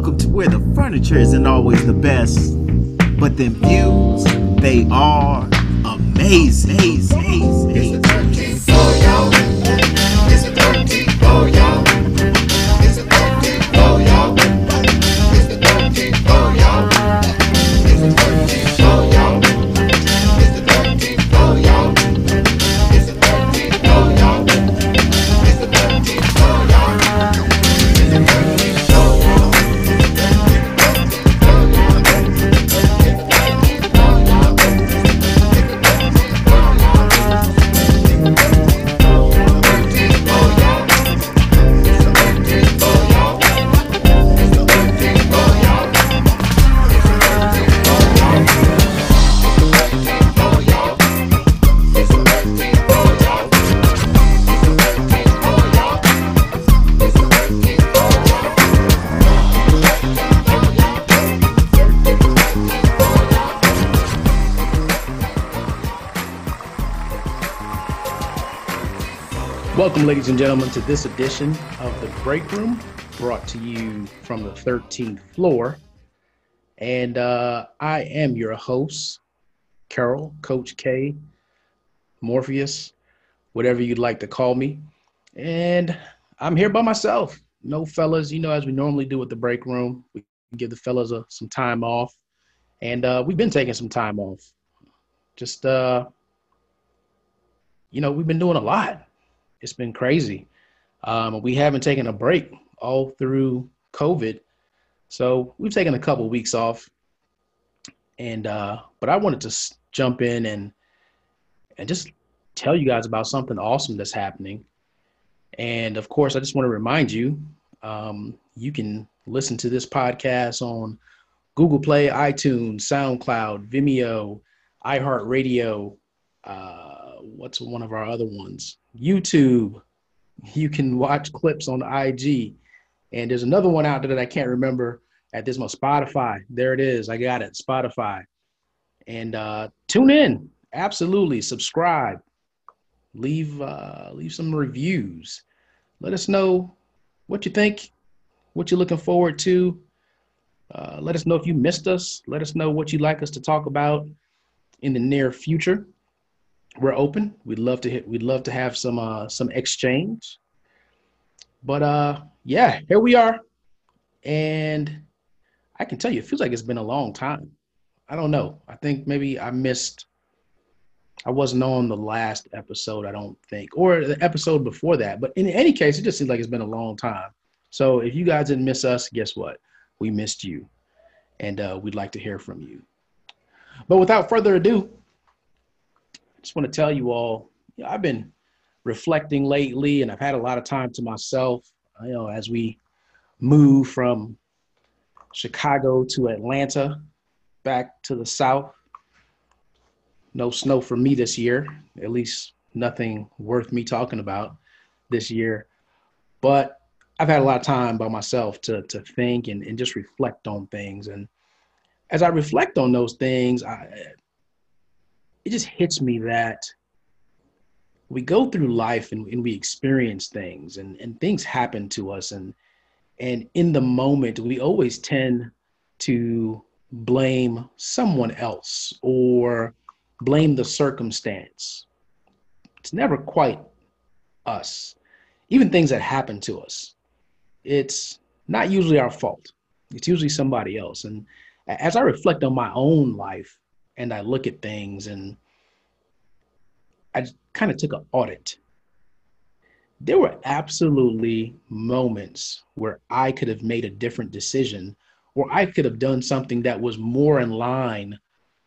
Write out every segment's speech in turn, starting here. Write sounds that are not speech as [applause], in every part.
Welcome to where the furniture isn't always the best, but them views, they are amazing. amazing. It's a 13 for y'all. It's a 13 for y'all. Welcome, ladies and gentlemen, to this edition of the Break Room, brought to you from the 13th floor. And uh, I am your host, Kerrol, Coach K, Morpheus, whatever you'd like to call me. And I'm here by myself. No fellas, you know, as we normally do with the Break Room, we give the fellas a, some time off. And uh, we've been taking some time off. Just, uh, you know, we've been doing a lot it's been crazy. Um, we haven't taken a break all through COVID, so we've taken a couple of weeks off. And uh, but I wanted to jump in and and just tell you guys about something awesome that's happening. And of course, I just want to remind you, um, you can listen to this podcast on Google Play, iTunes, SoundCloud, Vimeo, iHeartRadio. Uh, what's one of our other ones? YouTube. You can watch clips on IG. And there's another one out there that I can't remember at this moment. Spotify. There it is. I got it. Spotify. And uh, tune in. Absolutely. Subscribe. Leave uh, leave some reviews. Let us know what you think, what you're looking forward to. Uh, let us know if you missed us. Let us know what you'd like us to talk about in the near future we're open. We'd love to hit, we'd love to have some uh some exchange. But uh yeah, here we are. And I can tell you it feels like it's been a long time. I don't know. I think maybe I missed I wasn't on the last episode, I don't think, or the episode before that. But in any case, it just seems like it's been a long time. So if you guys didn't miss us, guess what? We missed you. And uh, we'd like to hear from you. But without further ado, just want to tell you all, you know, I've been reflecting lately and I've had a lot of time to myself, you know, as we move from Chicago to Atlanta, back to the South. No snow for me this year, at least nothing worth me talking about this year. But I've had a lot of time by myself to, to think and, and just reflect on things. And as I reflect on those things, I, it just hits me that we go through life and, and we experience things and, and things happen to us. And and in the moment we always tend to blame someone else or blame the circumstance. It's never quite us. Even things that happen to us it's not usually our fault. It's usually somebody else. And as i reflect on my own life and I look at things and I kind of took an audit. There were absolutely moments where I could have made a different decision or I could have done something that was more in line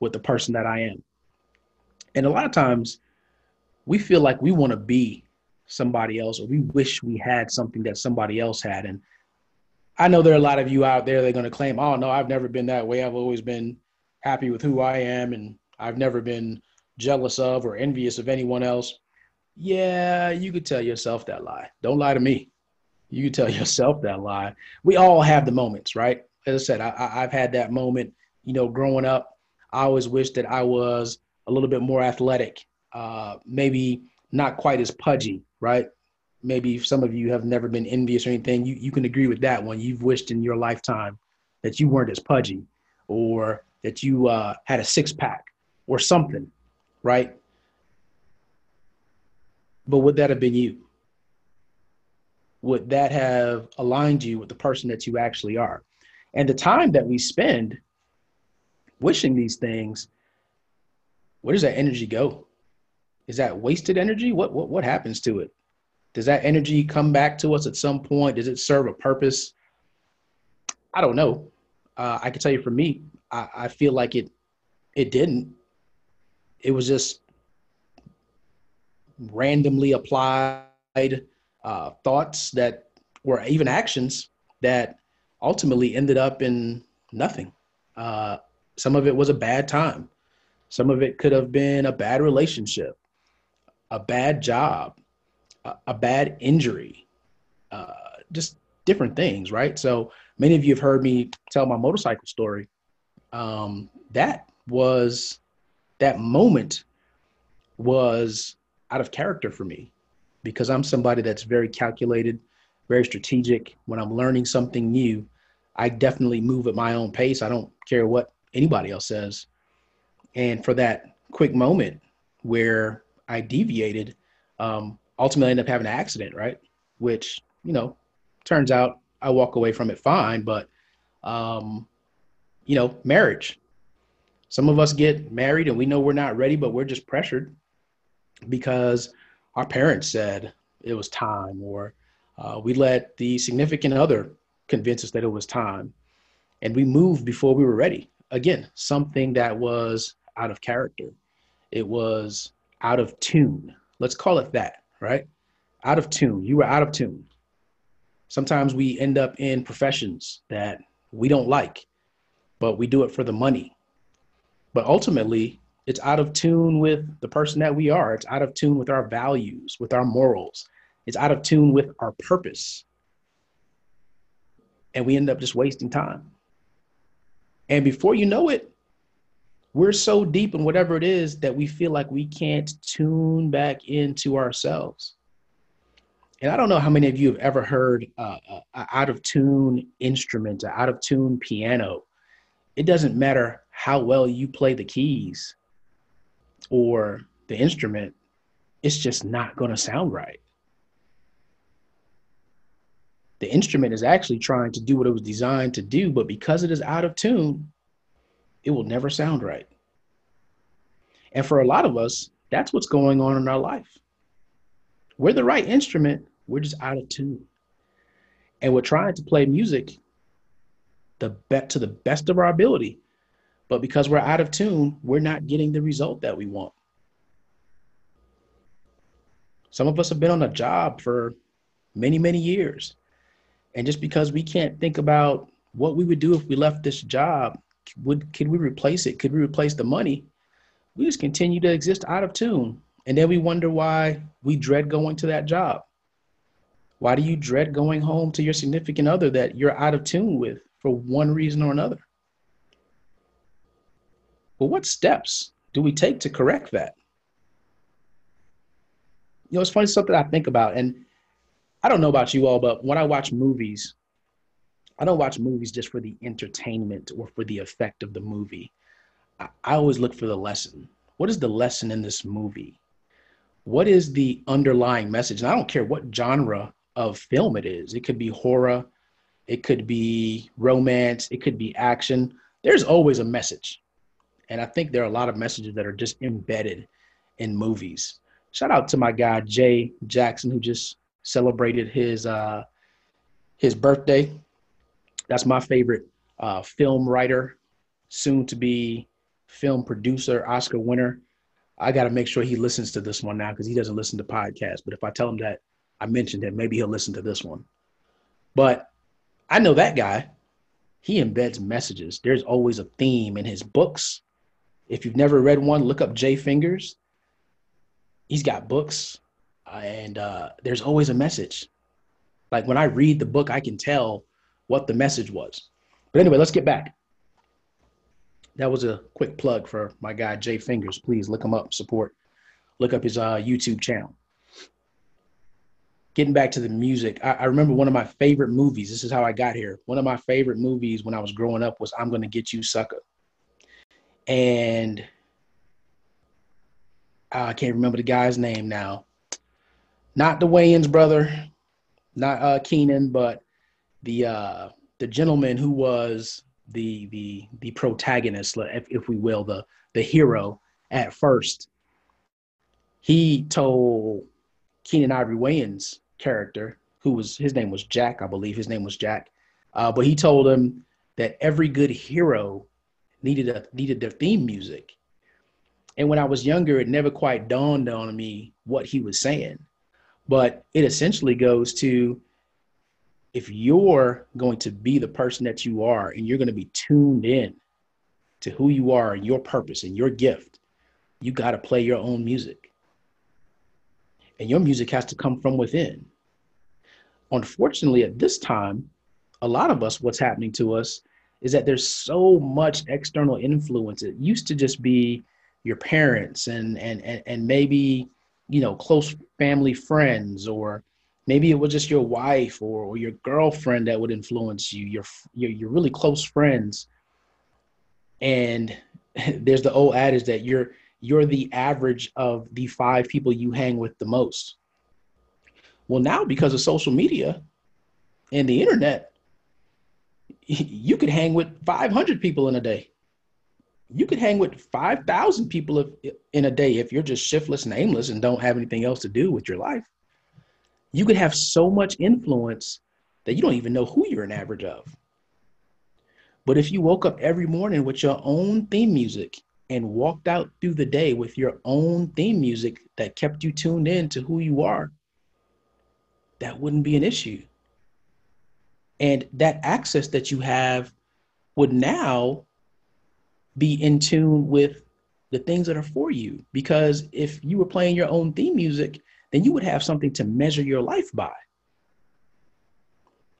with the person that I am. And a lot of times we feel like we want to be somebody else or we wish we had something that somebody else had. And I know there are a lot of you out there that are going to claim, oh, no, I've never been that way. I've always been happy with who I am and I've never been jealous of or envious of anyone else. Yeah, you could tell yourself that lie. Don't lie to me. You could tell [laughs] yourself that lie. We all have the moments, right? As I said, I, I've had that moment, you know, growing up. I always wish that I was a little bit more athletic, uh, maybe not quite as pudgy, right? maybe some of you have never been envious or anything, you, you can agree with that one. You've wished in your lifetime that you weren't as pudgy or that you uh, had a six pack or something, right? But would that have been you? Would that have aligned you with the person that you actually are? And the time that we spend wishing these things, where does that energy go? Is that wasted energy? What, what, what happens to it? Does that energy come back to us at some point? Does it serve a purpose? I don't know. Uh, I can tell you for me, I, I feel like it it didn't. It was just randomly applied uh, thoughts that were even actions that ultimately ended up in nothing. Uh, some of it was a bad time. Some of it could have been a bad relationship, a bad job, a, a bad injury, uh, just different things, right? So many of you have heard me tell my motorcycle story. Um, that was that moment was out of character for me because I'm somebody that's very calculated, very strategic. When I'm learning something new, I definitely move at my own pace. I don't care what anybody else says. And for that quick moment where I deviated, um, ultimately ended up having an accident, right? Which, you know, turns out I walk away from it fine, but, um, you know, marriage. Some of us get married and we know we're not ready, but we're just pressured because our parents said it was time, or uh, we let the significant other convince us that it was time. And we moved before we were ready. Again, something that was out of character. It was out of tune. Let's call it that, right? Out of tune. You were out of tune. Sometimes we end up in professions that we don't like, but we do it for the money. But ultimately, it's out of tune with the person that we are. It's out of tune with our values, with our morals. It's out of tune with our purpose. And we end up just wasting time. And before you know it, we're so deep in whatever it is that we feel like we can't tune back into ourselves. And I don't know how many of you have ever heard uh, uh, out of tune instrument, out of tune piano. It doesn't matter how well you play the keys or the instrument, it's just not going to sound right. The instrument is actually trying to do what it was designed to do, but because it is out of tune, it will never sound right. And for a lot of us, that's what's going on in our life. We're the right instrument, we're just out of tune. And we're trying to play music the be- to the best of our ability, but because we're out of tune, we're not getting the result that we want. Some of us have been on a job for many, many years. And just because we can't think about what we would do if we left this job, would could we replace it? Could we replace the money? We just continue to exist out of tune. And then we wonder why we dread going to that job. Why do you dread going home to your significant other that you're out of tune with for one reason or another? But what steps do we take to correct that? You know, it's funny something I think about, and I don't know about you all, but when I watch movies, I don't watch movies just for the entertainment or for the effect of the movie. I, always look for the lesson. What is the lesson in this movie? What is the underlying message? And I don't care what genre of film it is. It could be horror, it could be romance, it could be action. There's always a message. And I think there are a lot of messages that are just embedded in movies. Shout out to my guy Jay Jackson who just celebrated his uh, his birthday. That's my favorite uh, film writer, soon to be film producer, Oscar winner. I got to make sure he listens to this one now because he doesn't listen to podcasts. But if I tell him that I mentioned him, maybe he'll listen to this one. But I know that guy. He embeds messages. There's always a theme in his books, if you've never read one, look up Jay Fingers. He's got books, uh, and uh, there's always a message. Like when I read the book, I can tell what the message was. But anyway, let's get back. That was a quick plug for my guy Jay Fingers. Please look him up, support. Look up his uh, YouTube channel. Getting back to the music, I, I remember one of my favorite movies. This is how I got here. One of my favorite movies when I was growing up was I'm Gonna Get You Sucker. And uh, I can't remember the guy's name now. Not the Wayans brother, not uh, Keenan, but the uh, the gentleman who was the the the protagonist, if, if we will, the the hero at first. He told Keenan Ivory Wayans character, who was his name was Jack, I believe his name was Jack, uh, but he told him that every good hero needed a needed their theme music. And when I was younger, it never quite dawned on me what he was saying. But it essentially goes to if you're going to be the person that you are and you're going to be tuned in to who you are and your purpose and your gift, you got to play your own music. And your music has to come from within. Unfortunately, at this time, a lot of us, what's happening to us is that there's so much external influence. It used to just be your parents and and and, and maybe you know close family friends or maybe it was just your wife or, or your girlfriend that would influence you your, your your really close friends and [laughs] there's the old adage that you're you're the average of the five people you hang with the most. Well now because of social media and the internet [laughs] you could hang with 500 people in a day. You could hang with 5000 people if, in a day if you're just shiftless and aimless and don't have anything else to do with your life. You could have so much influence that you don't even know who you're an average of. But if you woke up every morning with your own theme music and walked out through the day with your own theme music that kept you tuned in to who you are, that wouldn't be an issue. And that access that you have would now be in tune with the things that are for you. Because if you were playing your own theme music, then you would have something to measure your life by.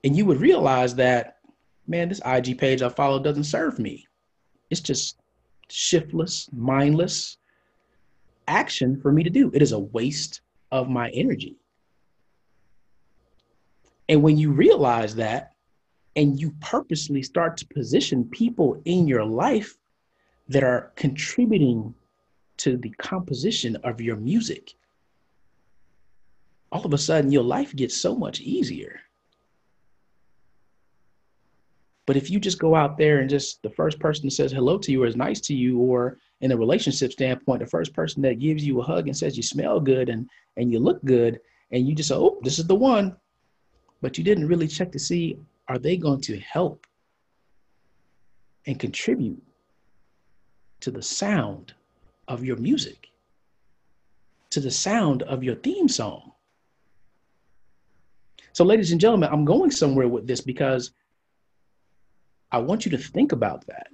And you would realize that, man, this IG page I follow doesn't serve me. It's just shiftless, mindless action for me to do. It is a waste of my energy. And when you realize that, and you purposely start to position people in your life that are contributing to the composition of your music, all of a sudden your life gets so much easier. But if you just go out there and just the first person that says hello to you or is nice to you, or in a relationship standpoint, the first person that gives you a hug and says you smell good and and you look good, and you just say, oh, this is the one, but you didn't really check to see are they going to help and contribute to the sound of your music, to the sound of your theme song. So, ladies and gentlemen, I'm going somewhere with this because I want you to think about that.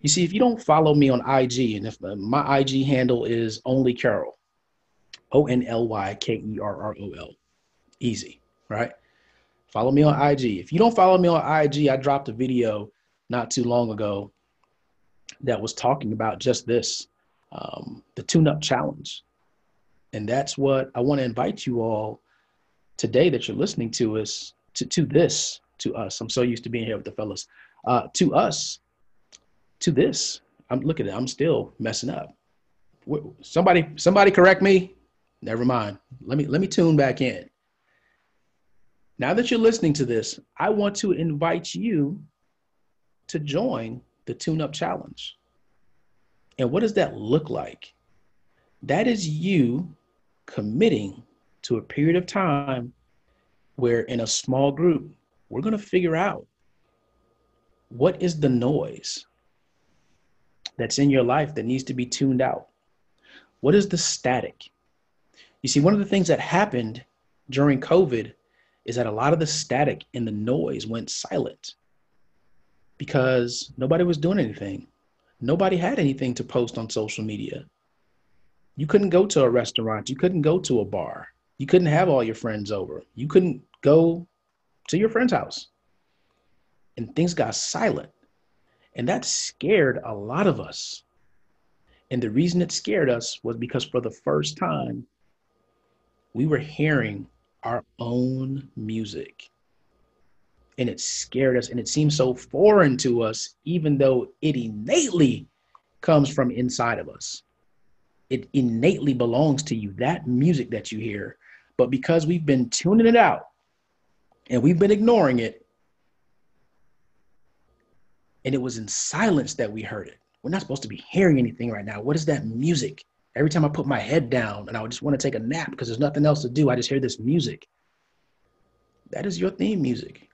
You see, if you don't follow me on IG, and if my IG handle is only Kerrol, O N L Y K E R R O L, easy, right? Follow me on IG. If you don't follow me on IG, I dropped a video not too long ago that was talking about just this um, the tune up challenge. And that's what I want to invite you all today that you're listening to us to, to this to us. I'm so used to being here with the fellas. Uh, to us to this i'm look at it i'm still messing up. Somebody somebody correct me? Never mind. Let me let me tune back in. Now that you're listening to this i want to invite you to join the tune up challenge. And what does that look like? That is you committing to a period of time where in a small group, we're going to figure out what is the noise that's in your life that needs to be tuned out? What is the static? You see, one of the things that happened during COVID is that a lot of the static and the noise went silent because nobody was doing anything. Nobody had anything to post on social media. You couldn't go to a restaurant, you couldn't go to a bar. You couldn't have all your friends over. You couldn't go to your friend's house. And things got silent. And that scared a lot of us. And the reason it scared us was because for the first time, we were hearing our own music. And it scared us and it seemed so foreign to us, even though it innately comes from inside of us. It innately belongs to you, that music that you hear. But because we've been tuning it out and we've been ignoring it, and it was in silence that we heard it. We're not supposed to be hearing anything right now. What is that music? Every time I put my head down and I just want to take a nap because there's nothing else to do, I just hear this music. That is your theme music.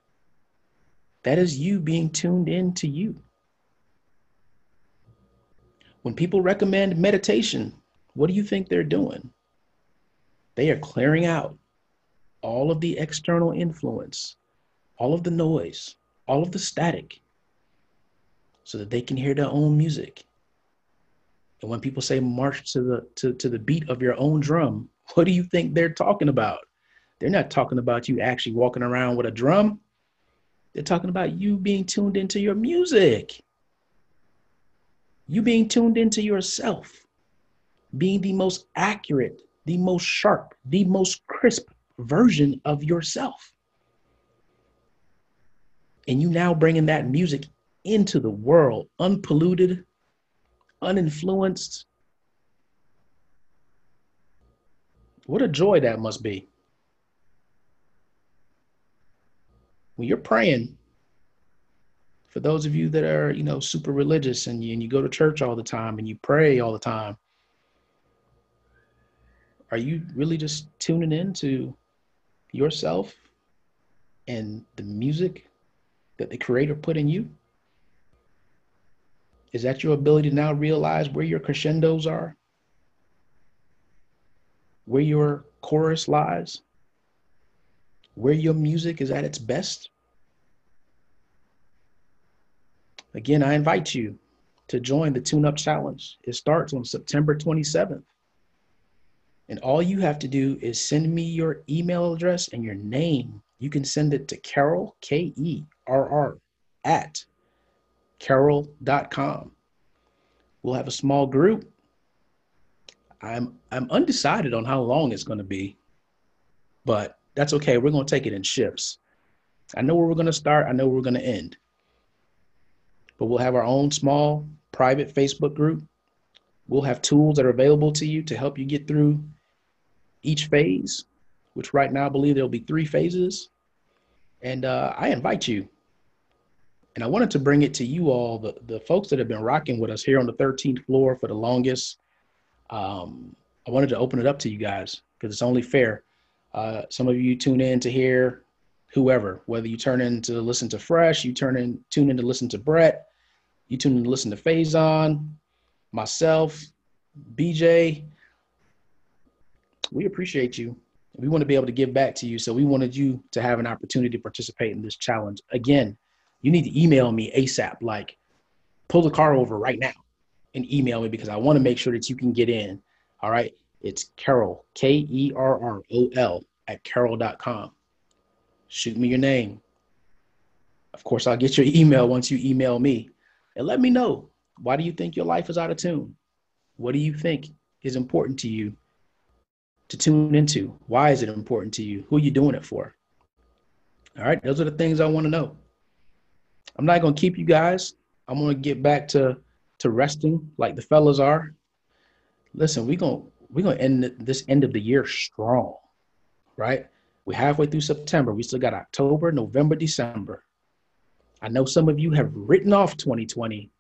That is you being tuned in to you. When people recommend meditation, what do you think they're doing? They are clearing out all of the external influence, all of the noise, all of the static, so that they can hear their own music. And when people say march to the to, to the beat of your own drum, [laughs] what do you think they're talking about? They're not talking about you actually walking around with a drum. They're talking about you being tuned into your music. You being tuned into yourself, being the most accurate, the most sharp, the most crisp version of yourself. And you now bringing that music into the world unpolluted, uninfluenced. What a joy that must be. When you're praying, for those of you that are, you know, super religious and you, and you go to church all the time and you pray all the time, are you really just tuning in to yourself and the music that the creator put in you? Is that your ability to now realize where your crescendos are? Where your chorus lies? Where your music is at its best? Again, I invite you to join the Tune Up Challenge. It starts on September 27th. And all you have to do is send me your email address and your name. You can send it to Kerrol, K E R R, at kerrol.com. We'll have a small group. I'm I'm undecided on how long it's going to be, but that's okay. We're going to take it in shifts. I know where we're going to start. I know where we're going to end. But we'll have our own small private Facebook group. We'll have tools that are available to you to help you get through each phase, which right now I believe there'll be three phases. And uh, I invite you and I wanted to bring it to you all, the, the folks that have been rocking with us here on the 13th floor for the longest. Um, I wanted to open it up to you guys because it's only fair. Uh, some of you tune in to hear whoever, whether you turn in to listen to Fresh, you turn in, tune in to listen to Brett, you tune in to listen to Faison, myself, BJ. We appreciate you. We want to be able to give back to you. So we wanted you to have an opportunity to participate in this challenge. Again, you need to email me ASAP. Like, pull the car over right now and email me because I want to make sure that you can get in. All right. It's Kerrol, K E R R O L, at kerrol.com. Shoot me your name. Of course, I'll get your email once you email me and let me know why do you think your life is out of tune? What do you think is important to you to tune into? Why is it important to you? Who are you doing it for? All right, those are the things I want to know. I'm not gonna keep you guys. I'm gonna get back to to resting like the fellas are. Listen, we're gonna we gonna end this end of the year strong, right? We're halfway through September. We still got October, November, December. I know some of you have written off 2020,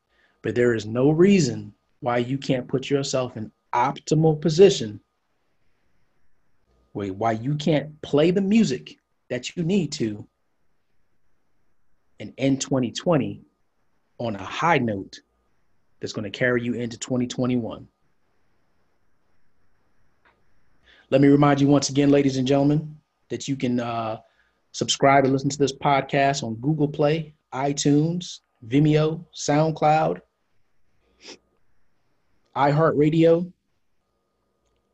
but there is no reason why you can't put yourself in optimal position why you can't play the music that you need to and end 2020 on a high note that's going to carry you into 2021. Let me remind you once again, ladies and gentlemen, that you can uh, subscribe and listen to this podcast on Google Play, iTunes, Vimeo, SoundCloud, iHeartRadio.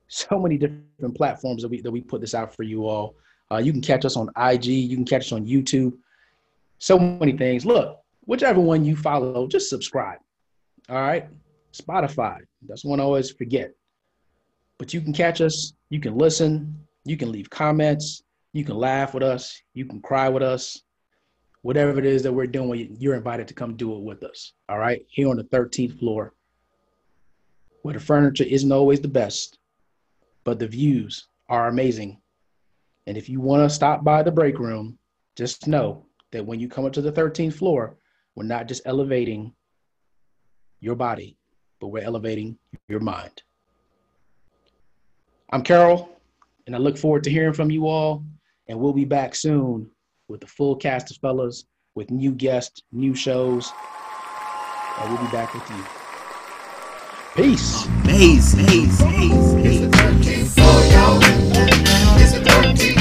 So many different platforms that we that we put this out for you all. Uh, you can catch us on IG. You can catch us on YouTube so many things. Look, whichever one you follow, just subscribe. All right. Spotify. That's one I always forget. But you can catch us, you can listen, You can leave comments. You can laugh with us. You can cry with us. Whatever it is that we're doing, you're invited to come do it with us. All right. Here on the 13th floor, where the furniture isn't always the best, but the views are amazing. And if you want to stop by the break room, just know that when you come up to the 13th floor, we're not just elevating your body, but we're elevating your mind. I'm Kerrol, and I look forward to hearing from you all. And we'll be back soon with the full cast of fellas, with new guests, new shows. And we'll be back with you. Peace. Amazing. Amazing. It's